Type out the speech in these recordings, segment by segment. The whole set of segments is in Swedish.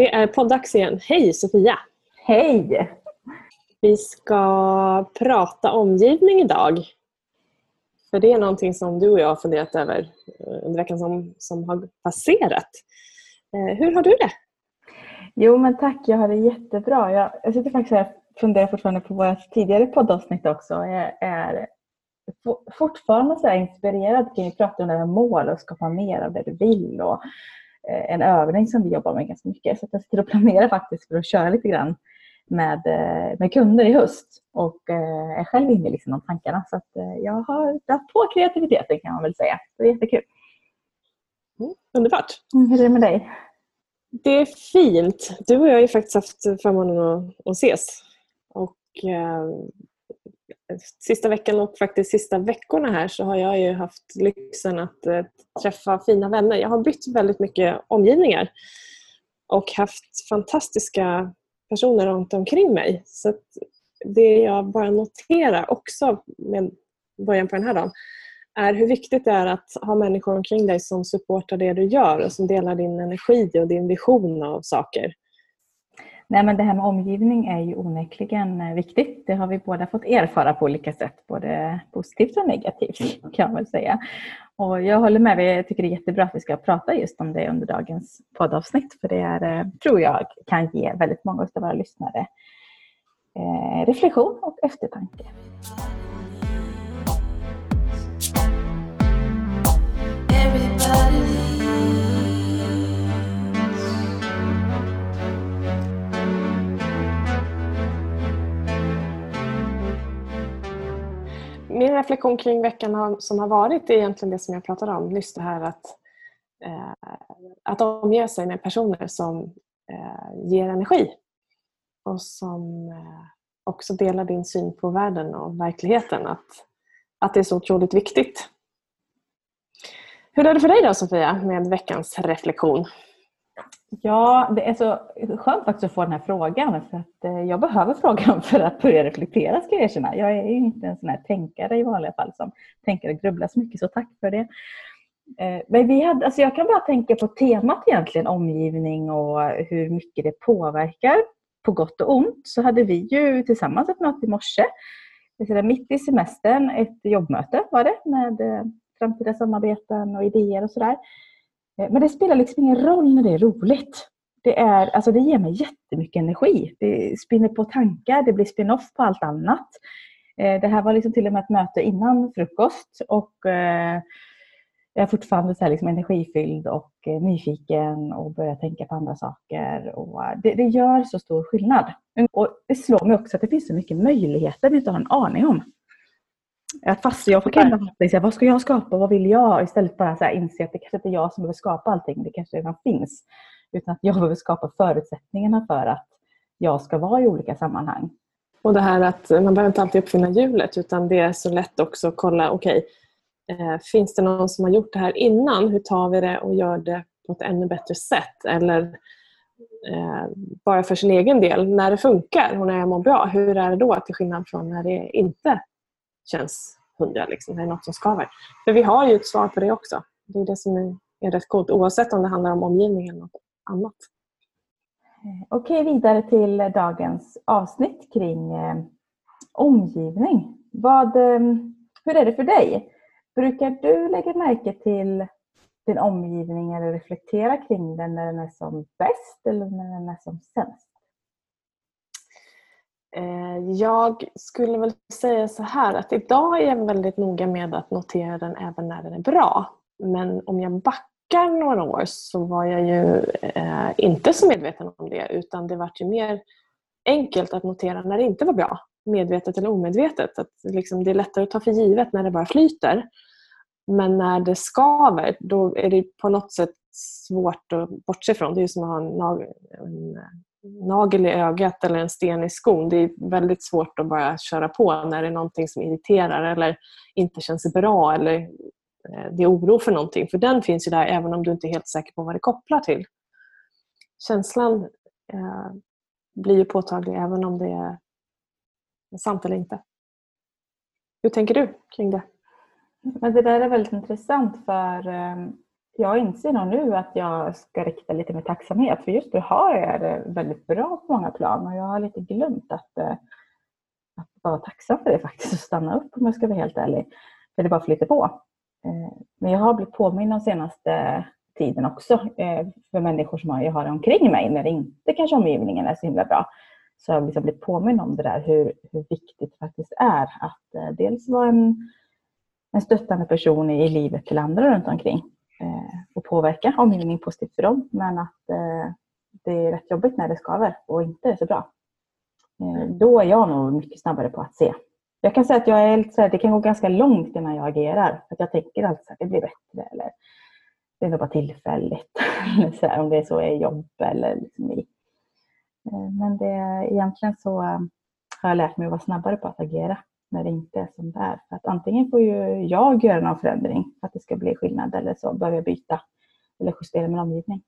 Det är poddags igen. Hej Sofia! Hej! Vi ska prata omgivning idag. För det är någonting som du och jag har funderat över eh, under veckan som, som har passerat. Eh, hur har du det? Jo men tack, jag har det jättebra. Jag, jag sitter faktiskt här och funderar fortfarande på våra tidigare poddavsnitt också. Jag är fortfarande så inspirerad kring att prata om det här mål och skapa mer av det du vill. Och, en övning som vi jobbar med ganska mycket. Så jag sitter och planerar faktiskt för att köra lite grann med, eh, med kunder i höst och eh, är själv inne i liksom de tankarna. Så jag har dragit på kreativiteten kan man väl säga. Det är jättekul. Mm, underbart. Mm, hur är det med dig? Det är fint. Du och jag har ju faktiskt haft förmånen att, att ses. Och sista veckan och faktiskt sista veckorna här så har jag ju haft lyxen att eh, träffa fina vänner. Jag har bytt väldigt mycket omgivningar och haft fantastiska personer runt omkring mig. Så det jag bara noterar också med början på den här dagen är hur viktigt det är att ha människor omkring dig som supportar det du gör och som delar din energi och din vision av saker. Nej, men det här med omgivning är ju onekligen eh, viktigt. Det har vi båda fått erfara på olika sätt, både positivt och negativt kan man väl säga. Och jag håller med, jag tycker det är jättebra att vi ska prata just om det under dagens poddavsnitt, för det är, eh, tror jag kan ge väldigt många av våra lyssnare eh, reflektion och eftertanke. Min reflektion kring veckan som har varit är egentligen det som jag pratade om nyss. det här att, eh, att omge sig med personer som eh, ger energi och som eh, också delar din syn på världen och verkligheten. Att, att det är så otroligt viktigt. Hur är det för dig då Sofia med veckans reflektion? Ja, det är så skönt faktiskt att få den här frågan. För att eh, jag behöver frågan för att börja reflektera ska jag erkänna. Jag är inte en sån här tänkare i vanliga fall som tänker och grubblar så mycket, så tack för det. Eh, men vi hade, alltså jag kan bara tänka på temat egentligen, omgivning och hur mycket det påverkar på gott och ont. Så hade vi ju tillsammans ett möte i morse. Mitt i semestern, ett jobbmöte var det med eh, framtida samarbeten och idéer och sådär. Eh, men det spelar liksom ingen roll när det är roligt. Det, är, alltså det ger mig jättemycket energi. Det spinner på tankar, det blir spin-off på allt annat. Eh, det här var liksom till och med ett möte innan frukost och eh, jag är fortfarande så liksom energifylld och nyfiken och börjar tänka på andra saker. Och det, det, gör så stor skillnad. Och det slår mig också att det finns så mycket möjligheter vi inte har en aning om. Att fast jag får kanske säga, vad ska jag skapa, vad vill jag? Istället bara så här inse att det kanske inte är jag som behöver skapa allting, det kanske redan finns. Utan att jag behöver skapa förutsättningarna för att jag ska vara i olika sammanhang. Och det här att man behöver inte alltid uppfinna hjulet utan det är så lätt också att kolla, okej, okay, eh, finns det någon som har gjort det här innan? Hur tar vi det och gör det på ett ännu bättre sätt? Eller eh, bara för sin egen del, när det funkar och när jag mår bra, hur är det då till skillnad från när det inte känns hundra. Liksom. Det är något som skaver. För vi har ju ett svar på det också. Det är det som är, är rätt coolt oavsett om det handlar om omgivningen eller något annat. Eh, okej, vidare till dagens avsnitt kring eh, omgivning. Vad, eh, hur är det för dig? Brukar du lägga märke till din omgivning eller reflektera kring den när den är som bäst eller när den är som sämst? Eh, jag skulle väl säga så här att idag är jag väldigt noga med att notera den även när den är bra. Men om jag backar några år så var jag ju eh, inte så medveten om det utan det var ju mer enkelt att notera när det inte var bra. Medvetet eller omedvetet. Att liksom, det är lättare att ta för givet när det bara flyter. Men när det skaver då är det på något sätt svårt att bortse ifrån. Det är som att ha en, en eh, nagel i ögat eller en sten i skon. Det är väldigt svårt att bara köra på när det är någonting som irriterar eller inte känns bra eller eh, det är oro för någonting. För den finns ju där även om du inte är helt säker på vad det kopplar till. Känslan eh, blir ju påtaglig även om det är sant eller inte. Hur tänker du kring det? Men det där är väldigt intressant för eh, jag inser nog nu att jag ska rikta lite mer tacksamhet. För just nu har jag det väldigt bra på många plan och jag har lite glömt att, eh, att vara tacksam för det faktiskt och stanna upp om jag ska vara helt ärlig. För det bara flyter på. Eh, men jag har blivit påminn den senaste tiden också eh, för människor som jag har omkring mig när det inte kanske omgivningen är så himla bra. Så jag har liksom blivit påminn om det där hur, hur viktigt det faktiskt är att dels vara en, en stöttande person i livet till andra runt omkring Eh, och påverka omgivningen positivt för dem. Men att eh, det är rätt jobbigt när det skaver och inte är så bra. Eh, då är jag nog mycket snabbare på att se. Jag kan säga att jag är lite så här, det kan gå ganska långt innan jag agerar. Att jag tänker alltid att det blir bättre eller det är nog bara tillfälligt. så här, om det är så i jobb eller liksom i. Eh, men det, egentligen så eh, har jag lärt mig att vara snabbare på att agera när det inte är som det är. För att antingen får ju jag göra någon förändring för att det ska bli skillnad eller så behöver jag byta eller justera min omgivning.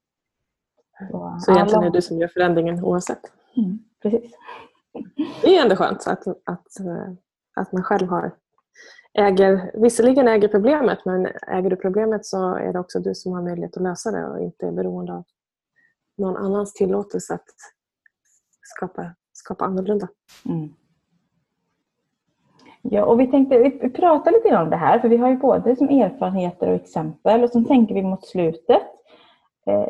Så, så egentligen alla... är det du som gör förändringen oavsett? Mm, precis. Det är ändå skönt att, att, att man själv har äger, visserligen äger problemet men äger du problemet så är det också du som har möjlighet att lösa det och inte är beroende av någon annans tillåtelse att skapa, skapa annorlunda. Mm. Ja, och vi tänkte vi prata lite grann om det här, för vi har ju både som erfarenheter och exempel och så tänker vi mot slutet. Eh,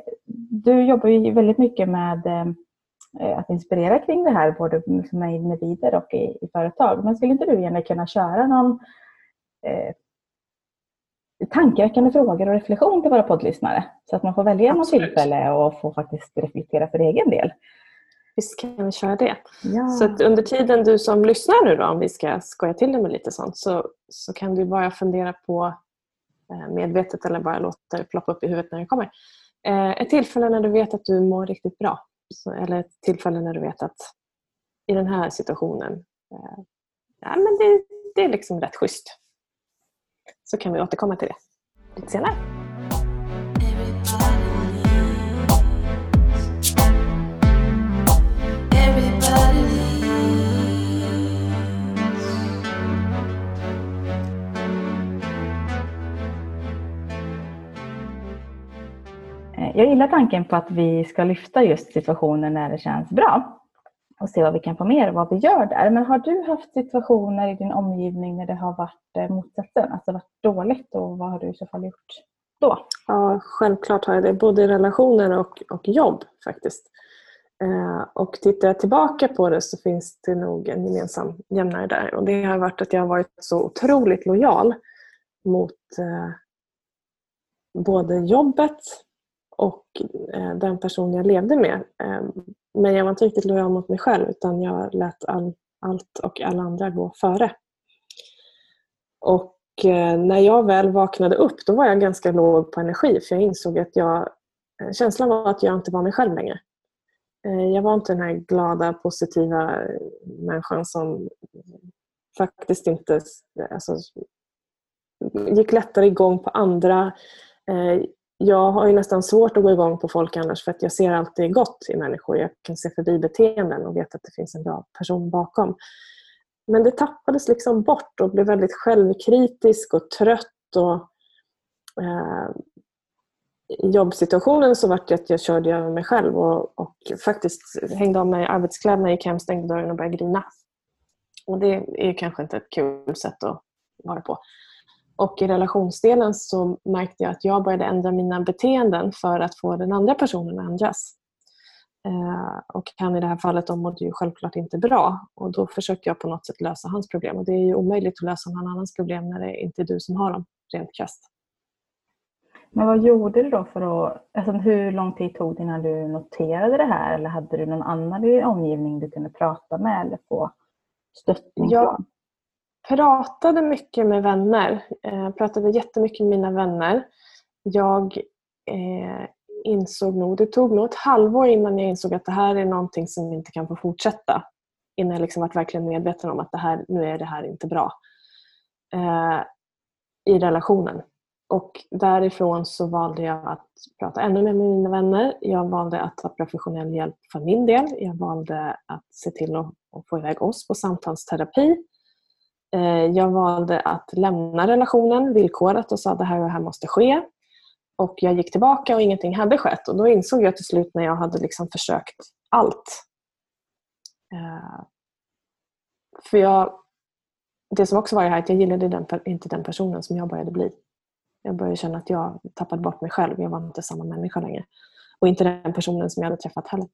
du jobbar ju väldigt mycket med eh, att inspirera kring det här, både med individer och i, företag. Men skulle inte du gärna kunna köra någon eh, tankeväckande frågor och reflektion till våra poddlyssnare? Så att man får välja något tillfälle och få faktiskt reflektera för egen del. Visst kan vi köra det. Ja. Så under tiden du som lyssnar nu då, om vi ska skoja till det med lite sånt, så, så kan du bara fundera på eh, medvetet eller bara låta det ploppa upp i huvudet när det kommer. Eh, ett tillfälle när du vet att du mår riktigt bra. Eller ett tillfälle när du vet att i den här situationen, eh, ja, men det, det är liksom rätt schysst. Så kan vi återkomma till det lite senare. Eh, jag gillar tanken på att vi ska lyfta just situationer när det känns bra och se vad vi kan få mer och vad vi gör där. Men har du haft situationer i din omgivning när det har varit eh, motsatsen, alltså varit dåligt och vad har du i så fall gjort då? Ja, självklart har jag det, både i relationer och, och jobb faktiskt. Eh, och tittar jag tillbaka på det så finns det nog en gemensam jämnare där. Och det har varit att jag har varit så otroligt lojal mot eh, både jobbet och eh, den person jag levde med. Ehm, men jag var inte riktigt lojal mot mig själv utan jag lät all, allt och alla andra gå före. Och eh, när jag väl vaknade upp då var jag ganska låg på energi för jag insåg att jag, eh, känslan var att jag inte var mig själv längre. Jag var inte den här glada, positiva människan som faktiskt inte alltså, gick lättare igång på andra jag har ju nästan svårt att gå igång på folk annars för att jag ser alltid gott i människor. Jag kan se förbi beteenden och vet att det finns en bra person bakom. Men det tappades liksom bort och blev väldigt självkritisk och trött. Och, eh, I jobbsituationen så var det att jag körde över mig själv och, och faktiskt hängde av mig arbetskläderna, gick hem, stängde dörren och började grina. Och det är kanske inte ett kul sätt att vara på. Och i relationsdelen så märkte jag att jag började ändra mina beteenden för att få den andra personen att ändras. Eh, och han i det här fallet då mådde ju självklart inte bra. Och då försökte jag på något sätt lösa hans problem. Och det är ju omöjligt att lösa någon annans problem när det inte är du som har dem, rent krasst. Men vad gjorde du då för att... Alltså hur lång tid tog det innan du noterade det här? Eller hade du någon annan i omgivning du kunde prata med eller få stöttning från? Pratade mycket med vänner. Jag pratade jättemycket med mina vänner. Jag eh, insåg nog, det tog nog ett halvår innan jag insåg att det här är någonting som inte kan få fortsätta. Innan jag liksom varit verkligen medveten om att det här, nu är det här inte bra. Eh, I relationen. Och därifrån så valde jag att prata ännu mer med mina vänner. Jag valde att ta professionell hjälp för min del. Jag valde att se till att, att få iväg oss på samtalsterapi. Eh, jag valde att lämna relationen villkorat och sa att det här och det här måste ske. Och jag gick tillbaka och ingenting hade skett. Och då insåg jag till slut när jag hade liksom försökt allt. Eh, för jag, det som också var här att jag gillade den, inte den personen som jag började bli. Jag började känna att jag tappade bort mig själv. Jag var inte samma människa längre. Och inte den personen som jag hade träffat heller.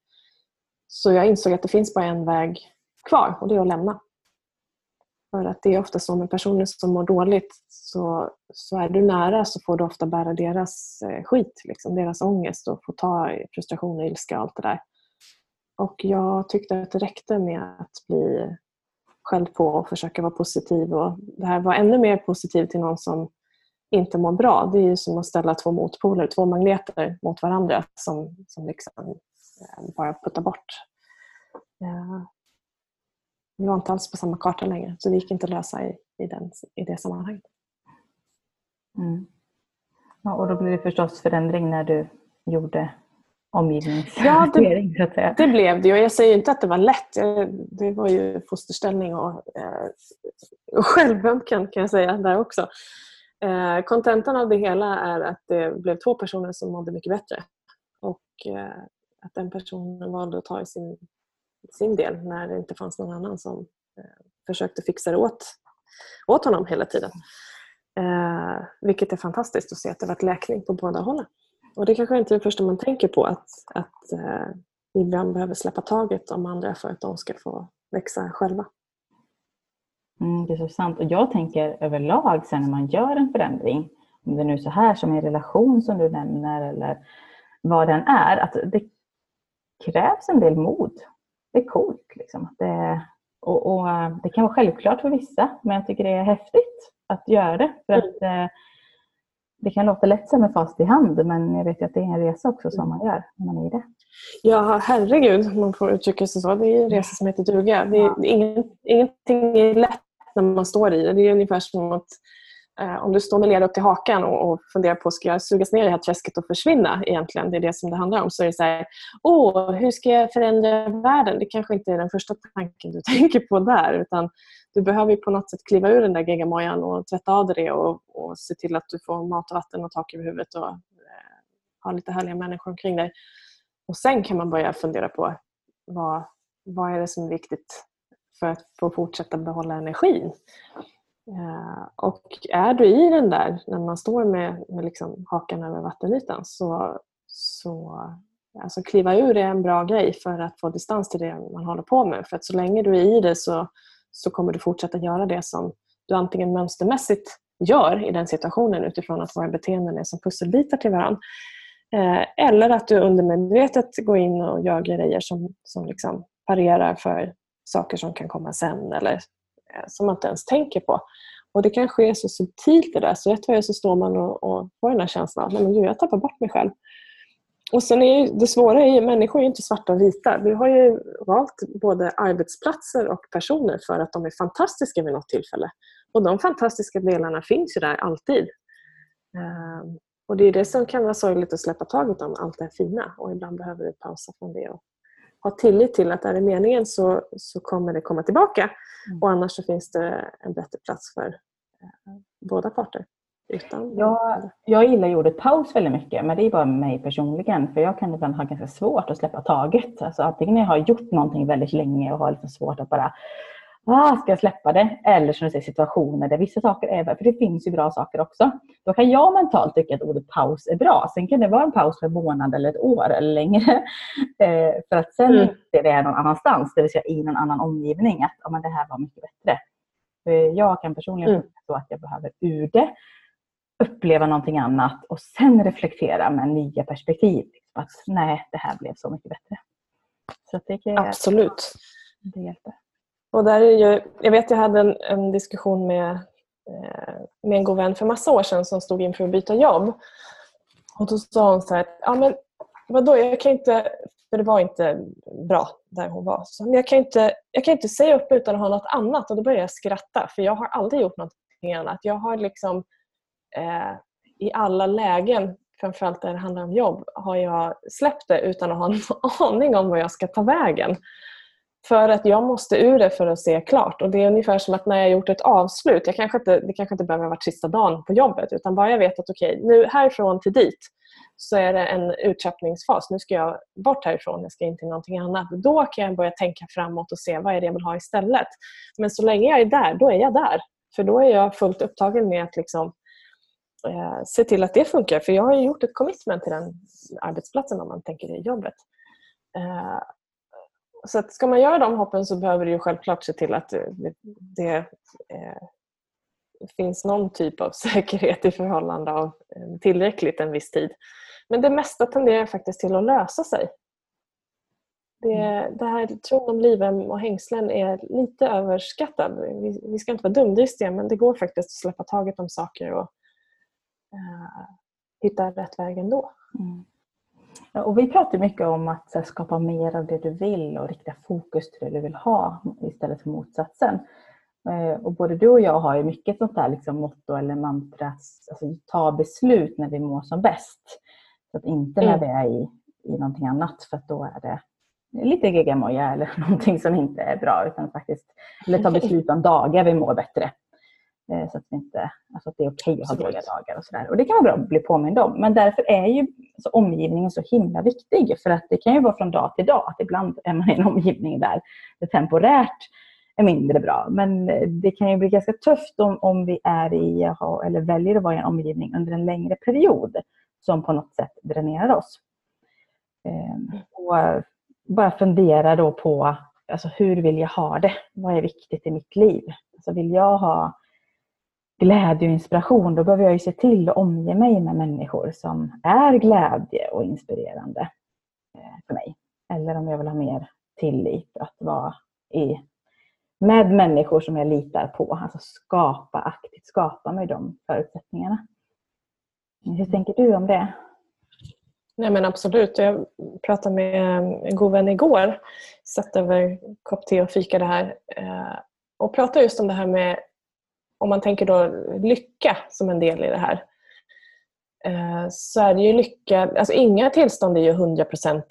Så jag insåg att det finns bara en väg kvar och det är att lämna. För att det är ofta så med personer som mår dåligt så, så är du nära så får du ofta bära deras eh, skit, liksom, deras ångest och få ta frustration och ilska och allt det där. Och jag tyckte att det räckte med att bli skälld på och försöka vara positiv. Och det här var ännu mer positivt till någon som inte mår bra. Det är ju som att ställa två motpoler, två magneter mot varandra som, som liksom eh, bara puttar bort. Eh, vi var inte alls på samma karta längre så det gick inte att lösa i, i, den, i det sammanhanget. Mm. Ja, och då blev det förstås förändring när du gjorde omgivningshantering. Ja, det, det blev det. Och jag säger inte att det var lätt. Det var ju fosterställning och, eh, och självömkan kan jag säga där också. Eh, kontentan av det hela är att det blev två personer som mådde mycket bättre. Och eh, att den personen valde att ta i sin, sin del när det inte fanns någon annan som eh, försökte fixa det åt, åt honom hela tiden. Eh, vilket är fantastiskt att se att det varit läkning på båda hållen. Och det kanske inte är det första man tänker på att, att eh, ibland behöver släppa taget om andra för att de ska få växa själva. Mm, det är så sant. Och jag tänker överlag sen när man gör en förändring, om det nu är så här som en relation som du nämner eller vad den är, att det krävs en del mod. Det är coolt. Liksom. Det, och, och, det kan vara självklart för vissa, men jag tycker det är häftigt att göra det. För mm. att, eh, det kan låta lätt med fast i hand men jag vet att det är en resa också som man gör när man är i det. Ja, herregud, man får uttrycka sig så. Det är en resa som heter duga. Det är, ja. ingen, ingenting är lätt när man står i det. Det är ungefär som att eh, Eh, om du står med led upp till hakan och, och funderar på ska jag sugas ner i det här träsket och försvinna egentligen, det är det som det handlar om, så är det så här, åh, hur ska jag förändra världen? Det kanske inte är den första tanken du tänker på där, utan du behöver på något sätt kliva ur den där geggamojan och tvätta av dig det och, och se till att du får mat och vatten och tak över huvudet och eh, ha lite härliga människor omkring dig. Och sen kan man börja fundera på vad, vad är det som är viktigt för att få fortsätta behålla energin. Uh, och är du i den där, när man står med, med liksom hakan över vattenytan, så, så alltså kliva ur är en bra grej för att få distans till det man håller på med. För att så länge du är i det så så kommer du fortsätta göra det som du antingen mönstermässigt gör i den situationen utifrån att våra beteenden är som pusselbitar till varandra. Eh, eller att du undermedvetet går in och gör grejer som, som liksom parerar för saker som kan komma sen eller Eh, som man inte ens tänker på. Och Det kan ske så subtilt det där, så rätt vad det så står man och, och får den här känslan att jag tappar bort mig själv. Och sen är ju, det svåra är ju, människor är inte svarta och vita. Vi har ju valt både arbetsplatser och personer för att de är fantastiska vid något tillfälle. Och de fantastiska delarna finns ju där alltid. Ehm, och det är det som kan vara sorgligt att släppa taget om allt det fina och ibland behöver vi pausa från det och ha tillit till att är det meningen så, så kommer det komma tillbaka mm. och annars så finns det en bättre plats för eh, båda parter. Utan jag, jag gillar ordet paus väldigt mycket, men det är bara mig personligen. För jag kan ibland ha ganska svårt att släppa taget. Alltså antingen när jag har gjort någonting väldigt länge och har lite svårt att bara ah, ska jag släppa det? Eller som du säger situationer där vissa saker är för det finns ju bra saker också. Då kan jag mentalt tycka att ordet paus är bra. Sen kan det vara en paus för en månad eller ett år eller längre. Eh, för att sen mm. det är någon annanstans, det vill säga i någon annan omgivning, att ah, men det här var mycket bättre. För jag kan personligen mm. så att jag behöver ur det uppleva någonting annat och sen reflektera med nya perspektiv. Att nej, det här blev så mycket bättre. Så det är, Absolut. Det hjälper. Och där är ju, jag vet jag hade en, en diskussion med, eh, med en god vän för massa år sedan som stod inför att byta jobb. Och Då sa hon så här, ja, men vadå, jag kan inte, för det var inte bra där hon var. Så, men jag, kan inte, jag kan inte säga upp utan att ha något annat. Och Då började jag skratta för jag har aldrig gjort någonting annat. Jag har liksom eh, i alla lägen, framförallt när det handlar om jobb, har jag släppt det utan att ha en aning om vad jag ska ta vägen. För att jag måste ur det för att se klart. Och Det är ungefär som att när jag gjort ett avslut, jag kanske inte, det kanske inte behöver vara sista dagen på jobbet, utan bara jag vet att okej, okay, nu härifrån till dit så är det en uttrappningsfas. Nu ska jag bort härifrån, jag ska in till någonting annat. Då kan jag börja tänka framåt och se vad är det jag vill ha istället. Men så länge jag är där, då är jag där. För då är jag fullt upptagen med att liksom, eh, se till att det funkar. För jag har gjort ett commitment till den arbetsplatsen om man tänker i jobbet. Eh, så att ska man göra de hoppen så behöver du självklart se till att det, det eh, finns någon typ av säkerhet i förhållande av eh, tillräckligt en viss tid. Men det mesta tenderar faktiskt till att lösa sig. Det, mm. det här tron om livrem och hängslen är lite överskattad. Vi, vi ska inte vara dumdristiga men det går faktiskt att släppa taget om saker och uh, hitta rätt väg ändå. Mm. Och vi pratar mycket om att här, skapa mer av det du vill och rikta fokus till det du vill ha istället för motsatsen. Uh, och både du och jag har ju mycket sånt där liksom, motto eller mantra, alltså, ta beslut när vi mår som bäst. Så att inte när mm. vi är i, i någonting annat för då är det lite geggamoja eller någonting som inte är bra. Utan faktiskt, eller ta beslut om dagar vi mår bättre. Eh, så att, inte, alltså att det är okej okay att ha dåliga dagar och sådär. Och det kan vara bra att bli påmind om. Men därför är ju alltså, omgivningen så himla viktig. För att det kan ju vara från dag till dag. Att ibland är man i en omgivning där det temporärt är mindre bra. Men det kan ju bli ganska tufft om, om vi är i, eller väljer att vara i en omgivning under en längre period som på något sätt dränerar oss. Ehm, och bara fundera då på alltså, hur vill jag ha det? Vad är viktigt i mitt liv? Alltså, vill jag ha glädje och inspiration, då behöver jag se till att omge mig med människor som är glädje och inspirerande eh, för mig. Eller om jag vill ha mer tillit, att vara i, med människor som jag litar på. Alltså skapa aktivt, skapa mig de förutsättningarna. Hur tänker du om det? Nej men Absolut. Jag pratade med en god vän igår. Satt över kopp te och fikade här. Eh, och pratade just om det här med om man tänker då lycka som en del i det här. Eh, så är det ju lycka, alltså inga tillstånd är ju 100%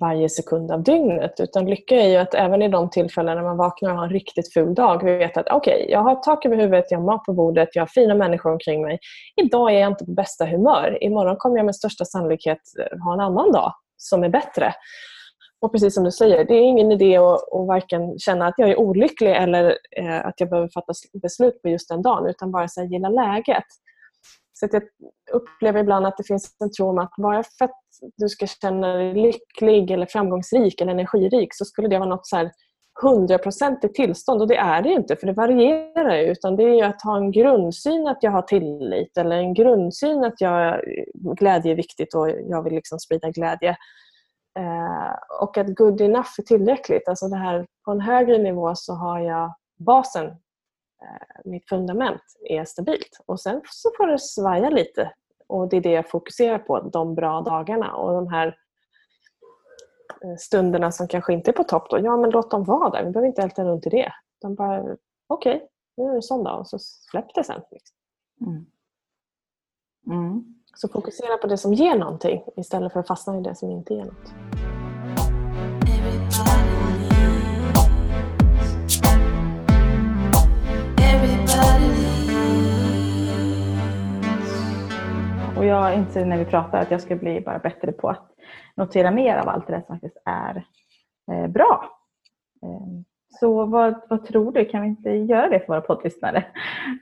varje sekund av dygnet utan lycka är ju att även i de tillfällen när man vaknar och har en riktigt ful dag vet att okej, okay, jag har tak över huvudet, jag har mat på bordet, jag har fina människor omkring mig. Idag är jag inte på bästa humör. Imorgon kommer jag med största sannolikhet eh, ha en annan dag som är bättre. Och precis som du säger, det är ingen idé att, att varken känna att jag är olycklig eller eh, att jag behöver fatta beslut på just den dagen utan bara så här, gilla läget. Så jag upplever ibland att det finns en tro om att bara för att du ska känna dig lycklig eller framgångsrik eller energirik så skulle det vara något så här hundraprocentigt tillstånd och det är det inte för det varierar ju utan det är att ha en grundsyn att jag har tillit eller en grundsyn att jag, eh, glädje är viktigt och jag vill liksom sprida glädje. Eh, och att good enough är tillräckligt. Alltså det här, på en högre nivå så har jag basen, eh, mitt fundament är stabilt. Och sen så får det svaja lite. Och det är det jag fokuserar på, de bra dagarna. Och de här eh, stunderna som kanske inte är på topp, då, ja men låt dem vara där. Vi behöver inte älta runt i det. De bara, okej, okay, nu är det en sån dag och så släpp det sen. Liksom. Mm. Mm. Så fokusera på det som ger någonting istället för att fastna i det som inte ger något. Och jag inser när vi pratar att jag ska bli bara bättre på att notera mer av allt det som faktiskt är eh, bra. Eh, så vad, vad tror du, kan vi inte göra det för våra poddlyssnare?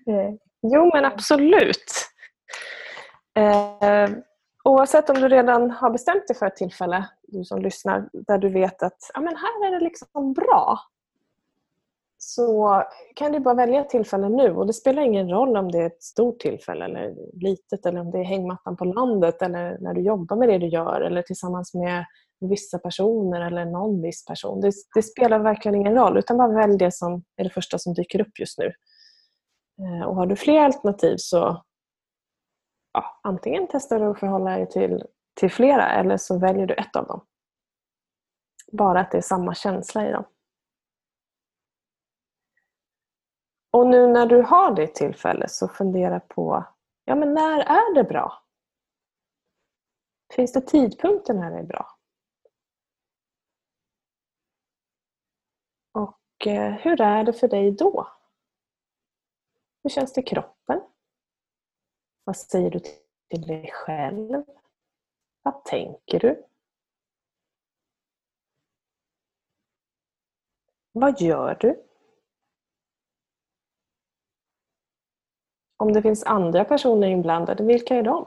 Eh. Jo men absolut. Eh, oavsett om du redan har bestämt dig för ett tillfälle, du som lyssnar, där du vet att ja, men här är det liksom bra. Så kan du bara välja ett tillfälle nu och det spelar ingen roll om det är ett stort tillfälle eller litet eller om det är hängmattan på landet eller när du jobbar med det du gör eller tillsammans med vissa personer eller någon viss person. Det, det spelar verkligen ingen roll utan bara välj det som är det första som dyker upp just nu. Ehm, och har du fler alternativ så ja, antingen testar du att förhålla dig till, till flera eller så väljer du ett av dem. Bara att det är samma känsla i dem. Och nu när du har det tillfälle så fundera på ja, men när är det bra? Finns det tidpunkter när det är bra? Och eh, hur är det för dig då? Hur känns det i kroppen? Vad säger du till dig själv? Vad tänker du? Vad gör du? Om det finns andra personer inblandade, vilka är de?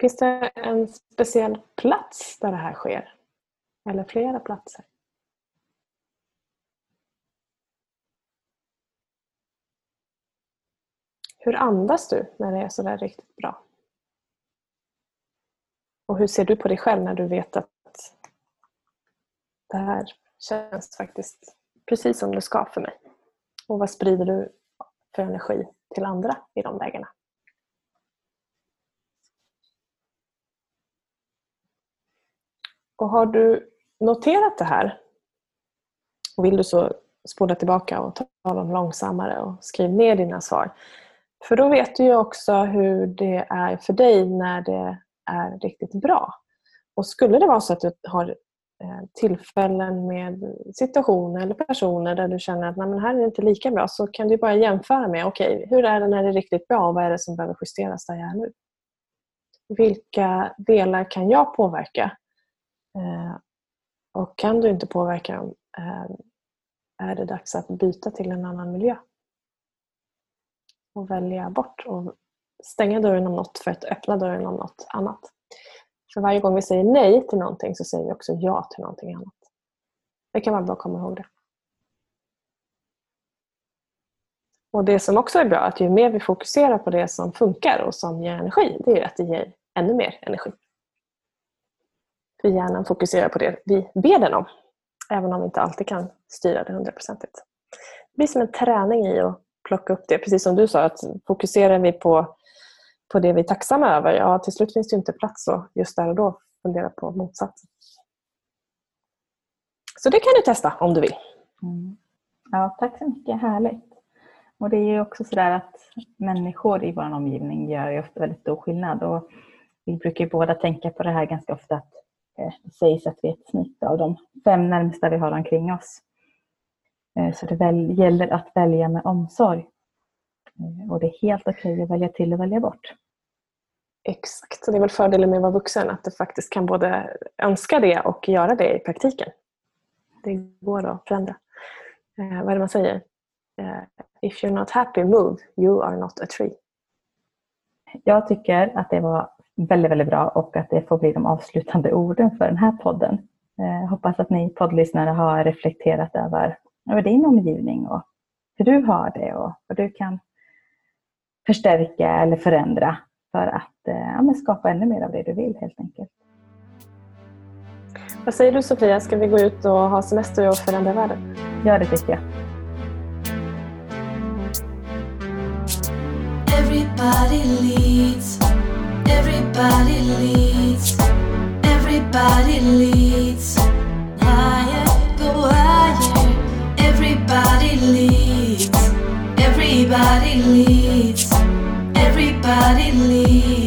Finns det en speciell plats där det här sker? Eller flera platser? Hur andas du när det är sådär riktigt bra? Och hur ser du på dig själv när du vet att det här känns faktiskt precis som det ska för mig? Och vad sprider du för energi till andra i de lägena? Och har du noterat det här och vill du så spola tillbaka och ta dem långsammare och skriv ner dina svar. För då vet du ju också hur det är för dig när det är riktigt bra. Och skulle det vara så att du har eh, tillfällen med situationer eller personer där du känner att Nej, men här är det inte lika bra så kan du bara jämföra med okej, okay, hur är det när det är riktigt bra och vad är det som behöver justeras där jag är nu? Vilka delar kan jag påverka? Eh, och kan du inte påverka dem eh, är det dags att byta till en annan miljö. Och välja bort och stänga dörren om något för att öppna dörren om något annat. För varje gång vi säger nej till någonting så säger vi också ja till någonting annat. Det kan vara bra att komma ihåg det. Och Det som också är bra, att ju mer vi fokuserar på det som funkar och som ger energi, det är att det ger ännu mer energi. För hjärnan fokuserar på det vi ber den om. Även om vi inte alltid kan styra det hundraprocentigt. Det blir som en träning i att plocka upp det. Precis som du sa, att fokuserar vi på, på det vi är tacksamma över, ja till slut finns det inte plats att just där och då fundera på motsatsen. Så det kan du testa om du vill. Mm. Ja, tack så mycket. Härligt. Och det är ju också sådär att människor i vår omgivning gör ju ofta väldigt stor skillnad. Och vi brukar ju båda tänka på det här ganska ofta att eh, det sägs att vi är ett snitt av de fem närmsta vi har omkring oss. Eh, så det väl, gäller att välja med omsorg. Eh, och det är helt okej okay att välja till och välja bort. Exakt, och det är väl fördelen med att vara vuxen att du faktiskt kan både önska det och göra det i praktiken. Det går att förändra. Eh, vad är det man säger? Eh, if you're not happy, move. You are not a tree. Jag tycker att det var väldigt, väldigt bra och att det får bli de avslutande orden för den här podden. Eh, hoppas att ni poddlyssnare har reflekterat över, över din omgivning och hur du har det och vad du kan förstärka eller förändra för att eh, ja, skapa ännu mer av det du vill helt enkelt. Vad säger du Sofia, ska vi gå ut och ha semester och förändra världen? Ja, det tycker jag. Everybody leads Everybody leads, everybody leads. Everybody leads, everybody leads.